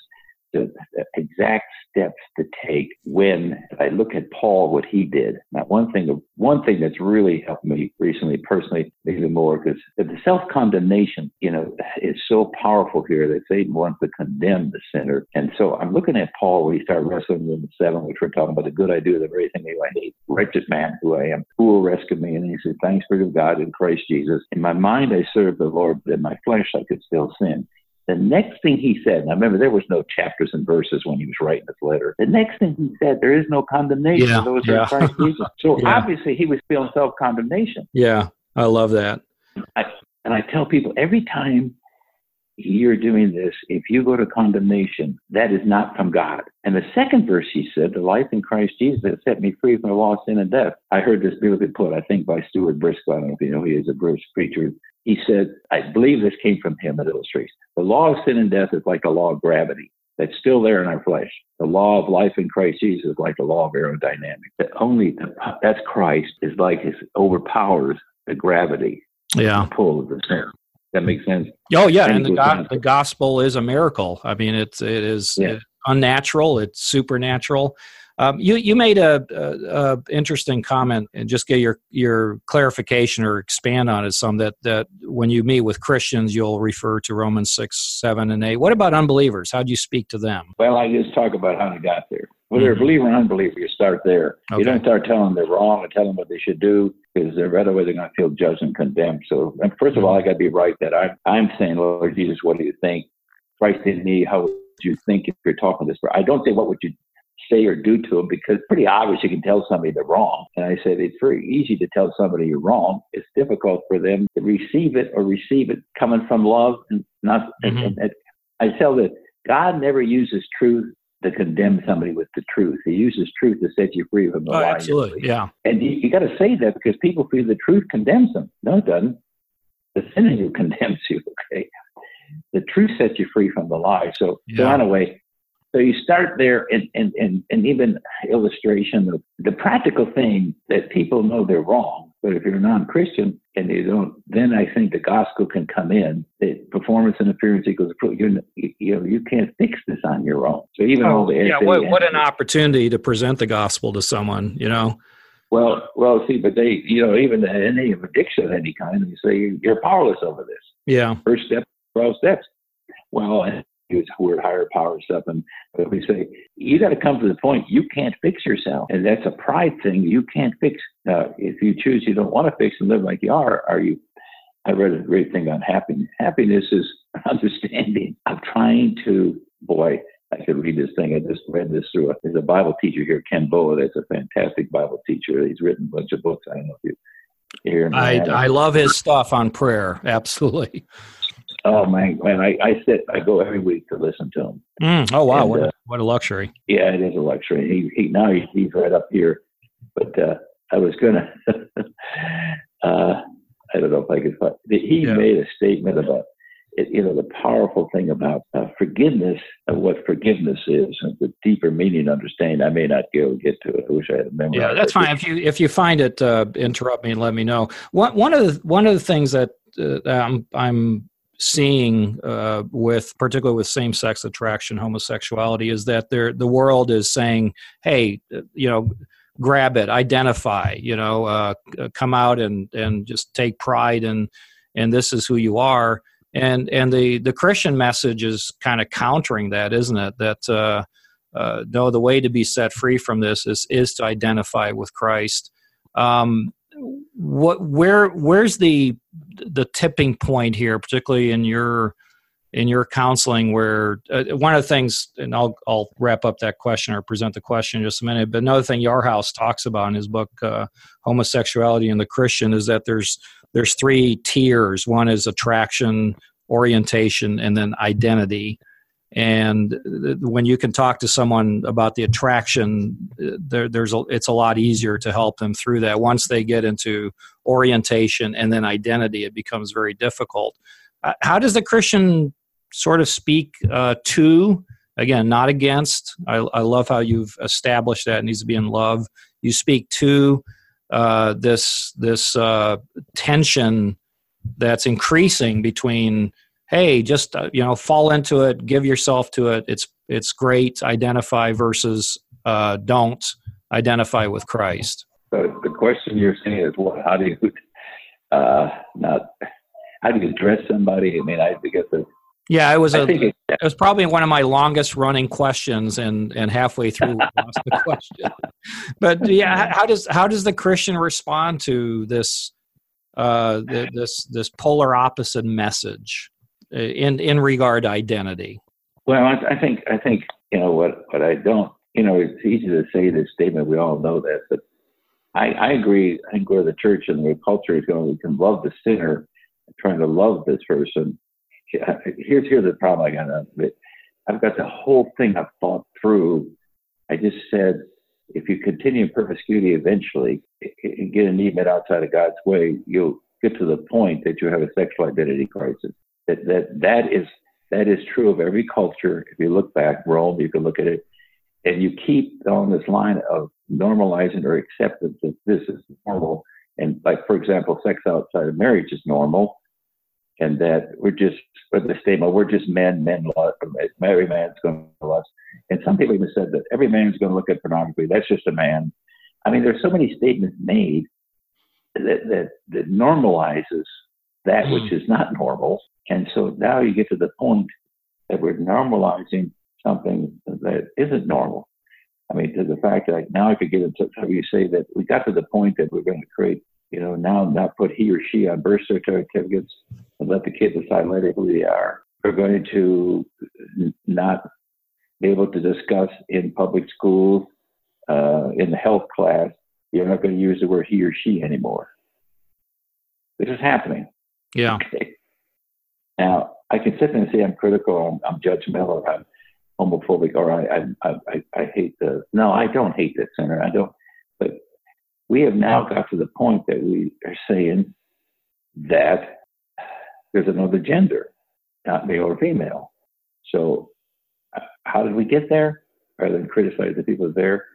the exact steps to take when I look at Paul, what he did. Now, one thing, one thing that's really helped me recently, personally, maybe more, because the self-condemnation, you know, is so powerful here that Satan wants to condemn the sinner. And so I'm looking at Paul when he started wrestling with the seven, which we're talking about the good I do, the very thing that I hate, wretched man who I am, who will rescue me? And he said, thanks be to God in Christ Jesus. In my mind, I serve the Lord, but in my flesh, I could still sin. The next thing he said, now remember, there was no chapters and verses when he was writing this letter. The next thing he said, there is no condemnation yeah, for those yeah. who are Christ Jesus. So yeah. obviously he was feeling self condemnation. Yeah, I love that. I, and I tell people every time you're doing this, if you go to condemnation, that is not from God. And the second verse he said, the life in Christ Jesus has set me free from the law, sin, and death. I heard this beautifully put, I think, by Stuart Briscoe. I don't know if you know, he is a British preacher he said, I believe this came from him, it illustrates. The law of sin and death is like a law of gravity that's still there in our flesh. The law of life in Christ Jesus is like the law of aerodynamics. That only the, that's Christ is like it overpowers the gravity, yeah, the pull of the sin. That makes sense. Oh yeah, and, and the, go- the gospel is a miracle. I mean, it's it is yeah. unnatural. It's supernatural. Um, you you made a, a, a, interesting comment, and just get your your clarification or expand on it some. That that when you meet with Christians, you'll refer to Romans six, seven, and eight. What about unbelievers? How do you speak to them? Well, I just talk about how they got there. Whether mm-hmm. or unbeliever, you start there. Okay. You don't start telling them they're wrong and tell them what they should do because they're right away they're going to feel judged and condemned. So, and first of all, I got to be right that I'm I'm saying, Lord Jesus, what do you think? Christ in me, how would you think if you're talking this? I don't say what would you say or do to them because pretty obvious you can tell somebody they're wrong. And I said it's very easy to tell somebody you're wrong. It's difficult for them to receive it or receive it coming from love and not. Mm-hmm. And, and I tell that God never uses truth to condemn somebody with the truth. He uses truth to set you free from the oh, lie. Absolutely, yeah. And you, you got to say that because people feel the truth condemns them. No, it doesn't. The sin in you condemns you. Okay, the truth sets you free from the lie. So, yeah. so anyway, so you start there, and, and, and, and even illustration of the practical thing that people know they're wrong. But if you're a non-Christian and you don't, then I think the gospel can come in. That performance interference equals you you know you can't fix this on your own. So even oh, all the yeah, what, what an opportunity to present the gospel to someone, you know. Well, well, see, but they, you know, even any addiction of any kind, you say you're powerless over this. Yeah. First step, twelve steps. Well, use word higher power stuff. And but we say, you got to come to the point you can't fix yourself. And that's a pride thing. You can't fix. Uh, if you choose you don't want to fix and live like you are, are you? I read a great thing on happiness. Happiness is understanding. I'm trying to, boy, I could read this thing. I just read this through. A, there's a Bible teacher here, Ken Boa. That's a fantastic Bible teacher. He's written a bunch of books. I don't know if you hear him. I, I love his stuff on prayer. Absolutely. Oh man, man, I, I sit, I go every week to listen to him. Mm, oh wow, and, what, a, uh, what a luxury! Yeah, it is a luxury. He, he now he's, he's right up here, but uh, I was gonna, uh, I don't know if I could. Find, he yeah. made a statement about it, you know the powerful thing about uh, forgiveness and what forgiveness is and the deeper meaning understanding i may not be able to get to it i wish i had a memory yeah that's fine if you if you find it uh, interrupt me and let me know one, one of the one of the things that uh, I'm, I'm seeing uh, with particularly with same-sex attraction homosexuality is that the world is saying hey uh, you know grab it identify you know uh, come out and and just take pride and and this is who you are. And and the the christian message is kind of countering that isn't it? That uh, uh, no the way to be set free from this is is to identify with christ. Um, what where where's the the tipping point here particularly in your in your counseling where uh, one of the things and I'll I'll wrap up that question or present the question in just a minute but another thing Yarhouse talks about in his book uh, homosexuality and the Christian is that there's there's three tiers. One is attraction orientation and then identity and when you can talk to someone about the attraction there, there's a, it's a lot easier to help them through that. Once they get into orientation and then identity it becomes very difficult. Uh, how does the christian sort of speak uh, to again not against? I, I, love how you've established that it needs to be in love. You speak to uh, this this uh, tension that's increasing between hey just uh, you know fall into it give yourself to it it's it's great identify versus uh, don't identify with christ so the question you're saying is what how do you uh, not how do you address somebody i mean i think it's yeah, it was a. It, it, was probably one of my longest running questions, and and halfway through lost the question. But yeah, how does how does the Christian respond to this uh, this this polar opposite message? Uh, in in regard to identity? Well, I, I think I think you know what what I don't you know it's easy to say this statement. We all know that, but I, I agree. I think where the church and the culture is going, we can love the sinner, trying to love this person. Here's here's the problem I got. It. I've got the whole thing I've thought through. I just said, if you continue in promiscuity, eventually and get a need met outside of God's way, you'll get to the point that you have a sexual identity crisis that that that is that is true of every culture. If you look back, Rome, you can look at it, and you keep on this line of normalizing or acceptance that this is normal. And like, for example, sex outside of marriage is normal, and that we're just, with the statement, we're just men, men lust, every man's going to lust. And some people even said that every man's going to look at pornography. That's just a man. I mean, there's so many statements made that that, that normalizes that which hmm. is not normal. And so now you get to the point that we're normalizing something that isn't normal. I mean, to the fact that now I could get into how you say that we got to the point that we're going to create, you know, now not put he or she on birth certificates and let the kids decide later who they are. We're going to not be able to discuss in public schools, uh, in the health class, you're not going to use the word he or she anymore. This is happening. Yeah. Okay. Now, I can sit there and say I'm critical, I'm, I'm judgmental, or I'm homophobic, or I, I, I, I hate the. No, I don't hate the center. I don't. But we have now got to the point that we are saying that there's another gender, not male or female. So, uh, how did we get there? Rather than criticize the people there,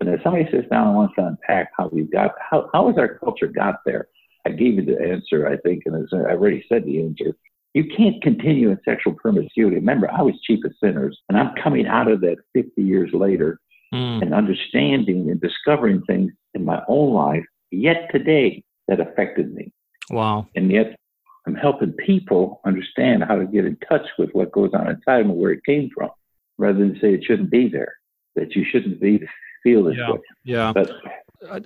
And if somebody sits down and wants to unpack how we got, how, how has our culture got there? I gave you the answer, I think, and I already said the answer. You can't continue in sexual promiscuity. Remember, I was chief of sinners, and I'm coming out of that 50 years later mm. and understanding and discovering things in my own life yet today that affected me. Wow. And yet I'm helping people understand how to get in touch with what goes on inside them and where it came from, rather than say it shouldn't be there, that you shouldn't be feel this yeah. way. Yeah. But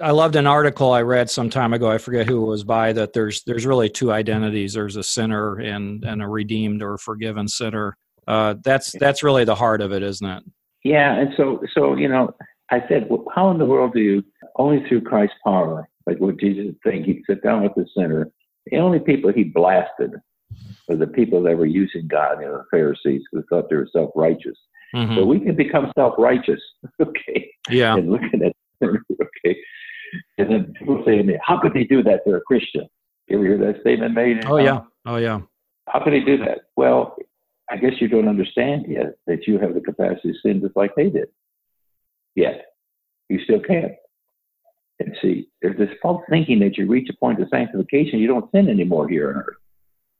I loved an article I read some time ago. I forget who it was by. That there's there's really two identities. There's a sinner and and a redeemed or forgiven sinner. Uh, that's that's really the heart of it, isn't it? Yeah, and so so you know, I said, well, how in the world do you only through Christ's power, like what Jesus said, he sit down with the sinner. The only people he blasted were the people that were using God, you know, the Pharisees who thought they were self righteous. Mm-hmm. So we can become self righteous, okay? Yeah. And looking at. And then people say to me, How could they do that? They're a Christian. You ever hear that statement made? Oh yeah. Um, oh yeah. How could they do that? Well, I guess you don't understand yet that you have the capacity to sin just like they did. Yet. You still can't. And see, there's this false thinking that you reach a point of sanctification, you don't sin anymore here on earth.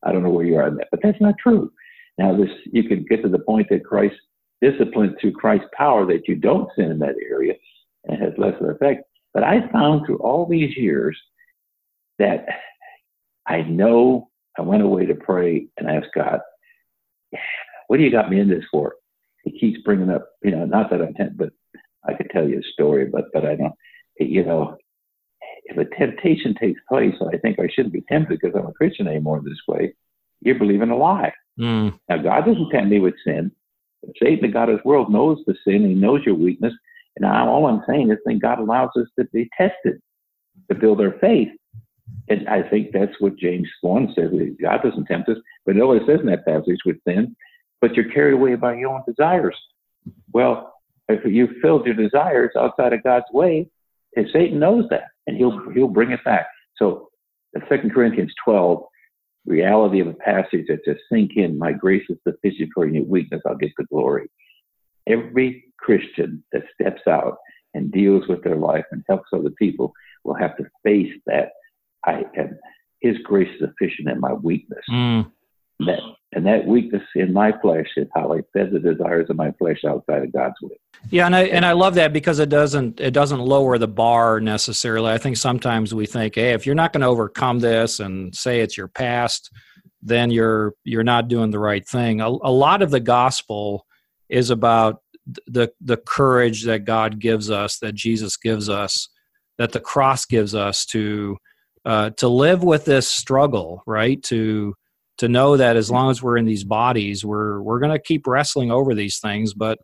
I don't know where you are in that, but that's not true. Now, this you can get to the point that Christ disciplined through Christ's power that you don't sin in that area and has less of an effect. But I found through all these years that I know I went away to pray and ask God, what do you got me in this for? He keeps bringing up, you know, not that I'm temp- but I could tell you a story, but but I don't, you know, if a temptation takes place, I think I shouldn't be tempted because I'm a Christian anymore this way. You're believing a lie. Mm. Now God doesn't tempt me with sin. But Satan, the God of this world, knows the sin. He knows your weakness, and all I'm saying is that God allows us to be tested to build our faith. And I think that's what James 1 says. God doesn't tempt us, but it says in that passage with sin, but you're carried away by your own desires. Well, if you filled your desires outside of God's way, and Satan knows that, and he'll he'll bring it back. So, Second Corinthians 12, reality of a passage that just sink in. My grace is sufficient for your weakness. I'll get the glory every Christian that steps out and deals with their life and helps other people will have to face that I am his grace is sufficient in my weakness. Mm. That, and that weakness in my flesh is how I fed the desires of my flesh outside of God's will. Yeah, and I and I love that because it doesn't it doesn't lower the bar necessarily. I think sometimes we think, hey, if you're not going to overcome this and say it's your past, then you're you're not doing the right thing. A, a lot of the gospel is about the the courage that God gives us, that Jesus gives us, that the cross gives us to uh, to live with this struggle, right? To to know that as long as we're in these bodies, we're we're going to keep wrestling over these things, but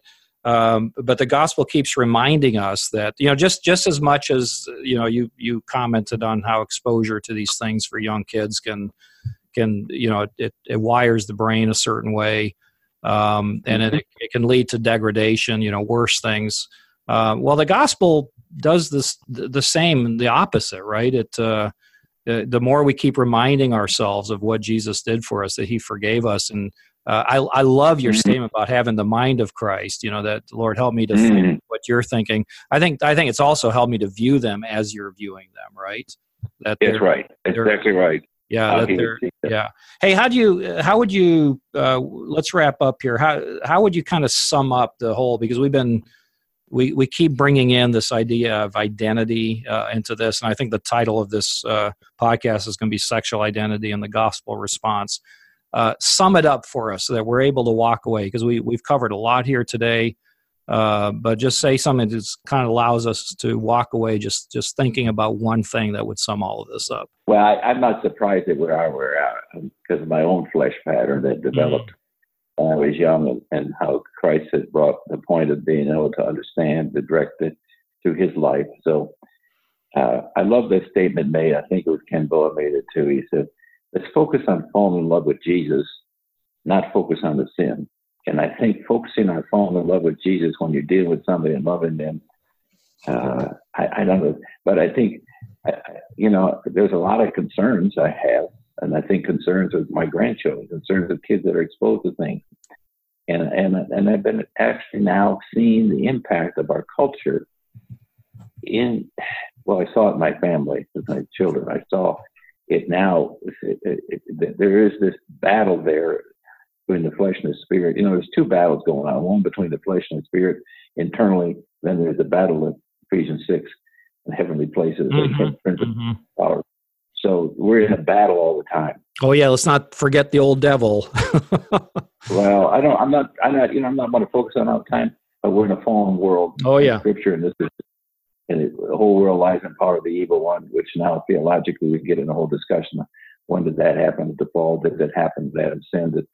um, but the gospel keeps reminding us that you know just just as much as you know you you commented on how exposure to these things for young kids can can you know it, it wires the brain a certain way um, and mm-hmm. it, it, can lead to degradation, you know, worse things. Uh, well, the gospel does this the same, the opposite, right? It uh, the more we keep reminding ourselves of what Jesus did for us, that He forgave us, and uh, I, I love your mm-hmm. statement about having the mind of Christ. You know that Lord help me to mm-hmm. think what you're thinking. I think I think it's also helped me to view them as you're viewing them. Right? That That's right. Exactly right. Yeah, yeah. Hey, how do you? How would you? Uh, let's wrap up here. How how would you kind of sum up the whole? Because we've been we we keep bringing in this idea of identity uh, into this, and I think the title of this uh, podcast is going to be "Sexual Identity and the Gospel Response." Uh, sum it up for us so that we're able to walk away because we we've covered a lot here today. Uh, but just say something that kind of allows us to walk away just just thinking about one thing that would sum all of this up. Well, I, am not surprised that where I were at because of my own flesh pattern that developed mm. when I was young, and, and, how Christ has brought the point of being able to understand the directed through His life. So uh, I love this statement made. I think it was Ken Boa made it too. He said, "Let's focus on falling in love with Jesus, not focus on the sin." And I think focusing on falling in love with Jesus when you're dealing with somebody and loving them, uh, I, I, don't know, but I think, you know, there's a lot of concerns I have, and I think concerns with my grandchildren, concerns with kids that are exposed to things. And, and, and I've been actually now seeing the impact of our culture in well, I saw it in my family with my children. I saw it now. It, it, it, there is this battle there between the flesh and the spirit. You know, there's two battles going on. One between the flesh and the spirit internally. Then there's the battle of Ephesians six and heavenly places mm-hmm. mm-hmm. So we're in a battle all the time. Oh yeah, let's not forget the old devil. well, I don't. I'm not. I'm not. You know, I'm not going to focus on all the time. But we're in a fallen world. Oh yeah. Scripture, and this is and it, the whole world lies in power of the evil one, which now theologically we get in a whole discussion. When did that happen? The fall did that happen? That ascended.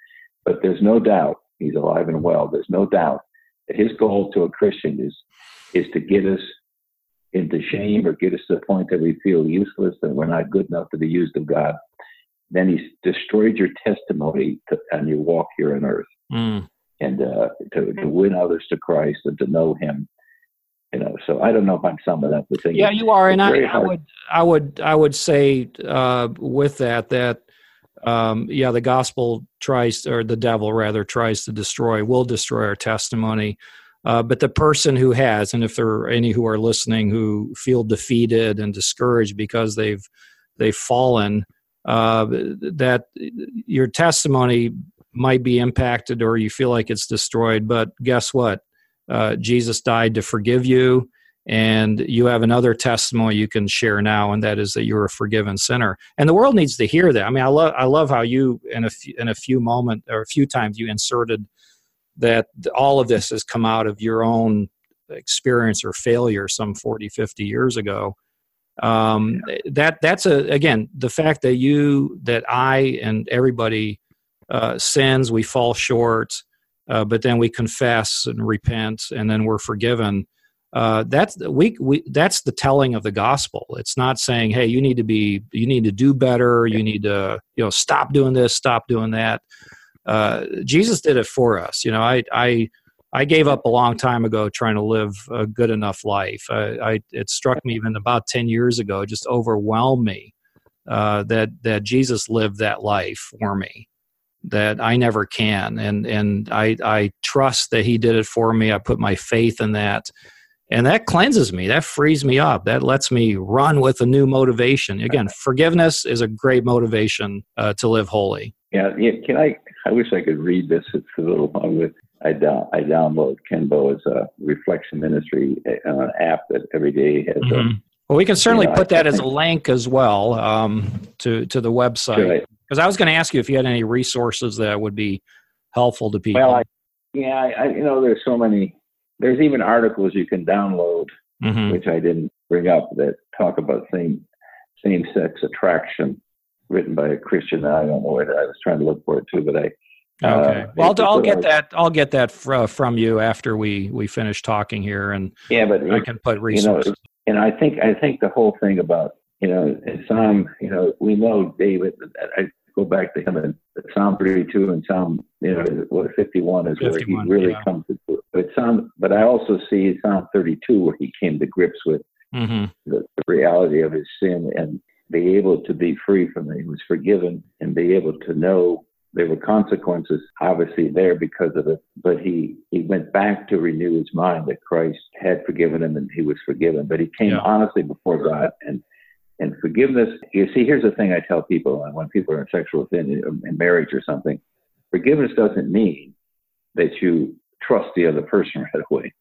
But there's no doubt he's alive and well. There's no doubt that his goal to a Christian is is to get us into shame or get us to the point that we feel useless and we're not good enough to be used of God. Then he's destroyed your testimony to, and your walk here on earth. Mm. And uh, to, to win others to Christ and to know Him you know so i don't know if i'm summing up the thing yeah you are and I, I, would i would i would say uh, with that that um, yeah the gospel tries or the devil rather tries to destroy will destroy our testimony. Uh, but the person who has and if there are any who are listening who feel defeated and discouraged because they've they've fallen uh, that your testimony might be impacted or you feel like it's destroyed. But guess what? Uh, Jesus died to forgive you, and you have another testimony you can share now, and that is that you're a forgiven sinner. And the world needs to hear that. I mean, I love I love how you in a few, in a few moment or a few times you inserted that all of this has come out of your own experience or failure some 40 50 years ago um, that that's a again the fact that you that i and everybody uh, sins we fall short uh, but then we confess and repent, and then we're forgiven. Uh, that's we, we that's the telling of the gospel. It's not saying, "Hey, you need to be, you need to do better. You need to, you know, stop doing this, stop doing that." Uh, Jesus did it for us. You know, I, I, I gave up a long time ago trying to live a good enough life. I, I it struck me even about ten years ago, just overwhelmed me uh, that that Jesus lived that life for me that I never can. And and I I trust that he did it for me. I put my faith in that. And that cleanses me. That frees me up. That lets me run with a new motivation. Again, forgiveness is a great motivation uh, to live holy. Yeah, yeah. Can I? I wish I could read this. It's a little long. With I, down, I download Ken Boa's a reflection ministry uh, an app that every day has. Mm-hmm. A, well, we can certainly you know, put that as a link as well um, to to the website. Because I was going to ask you if you had any resources that would be helpful to people. Well, I, yeah, I, you know, there's so many. There's even articles you can download, mm-hmm. which I didn't bring up, that talk about same same sex attraction, written by a Christian. I don't know where I was trying to look for it too, but I. Okay. Uh, well, I'll, I'll get that. I'll get that fr- from you after we we finish talking here, and yeah, but I can put resources. You know, and I think I think the whole thing about you know in Psalm, you know, we know David. I go back to him in Psalm 32 and Psalm, you know, what 51 is 51, where he really yeah. comes to. But Psalm, but I also see Psalm 32 where he came to grips with mm-hmm. the, the, reality of his sin and be able to be free from it. He was forgiven and be able to know there were consequences obviously there because of it, but he, he went back to renew his mind that Christ had forgiven him and he was forgiven. But he came yeah. honestly before God and and forgiveness, you see, here's the thing I tell people uh, when people are in sexual sin uh, in marriage or something. Forgiveness doesn't mean that you trust the other person right away.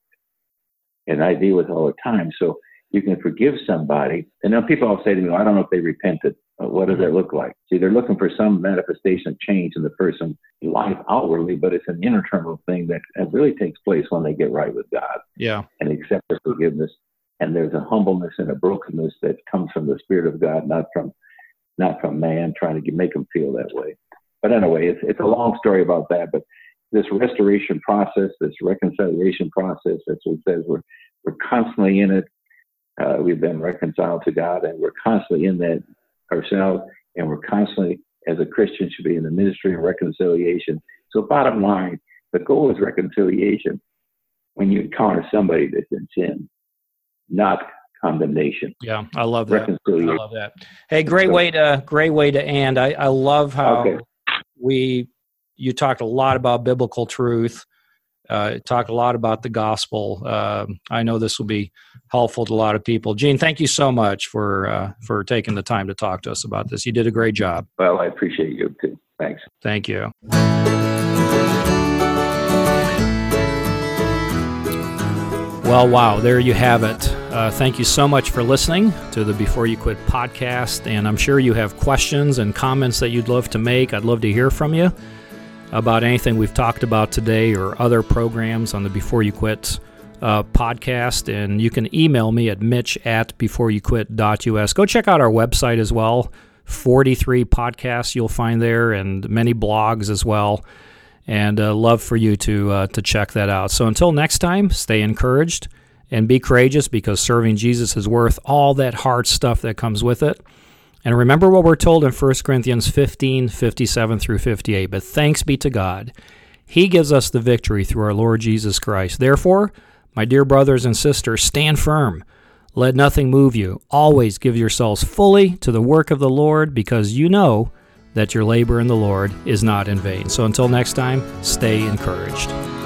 And I deal with all the time. So you can forgive somebody. And now people will say to me, well, I don't know if they repented. Uh, what does that look like? See, they're looking for some manifestation of change in the person's life outwardly, but it's an internal thing that really takes place when they get right with God. Yeah. And accept the forgiveness and there's a humbleness and a brokenness that comes from the Spirit of God, not from not from man trying to make them feel that way. But anyway, it's it's a long story about that. But this restoration process, this reconciliation process, that's what it says. We're we're constantly in it. Uh, we've been reconciled to God, and we're constantly in that ourselves, and we're constantly, as a Christian, should be in the ministry of reconciliation. So, bottom line, the goal is reconciliation. When you encounter somebody that's in sin, not condemnation. Yeah, I love that. I love that. Hey, great way to great way to end. I, I love how okay. we you talked a lot about biblical truth. uh, talk a lot about the gospel. Uh, I know this will be helpful to a lot of people. Gene, thank you so much for uh, for taking the time to talk to us about this. You did a great job. Well, I appreciate you too. Thanks. Thank you. Well, wow, there you have it. Uh, thank you so much for listening to the Before You Quit podcast. And I'm sure you have questions and comments that you'd love to make. I'd love to hear from you about anything we've talked about today or other programs on the Before You Quit uh, podcast. And you can email me at mitch at beforeyouquit.us. Go check out our website as well. 43 podcasts you'll find there and many blogs as well and uh, love for you to uh, to check that out. So until next time, stay encouraged and be courageous because serving Jesus is worth all that hard stuff that comes with it. And remember what we're told in 1 Corinthians 15, 57 through 58. But thanks be to God. He gives us the victory through our Lord Jesus Christ. Therefore, my dear brothers and sisters, stand firm. Let nothing move you. Always give yourselves fully to the work of the Lord because you know that your labor in the Lord is not in vain. So until next time, stay encouraged.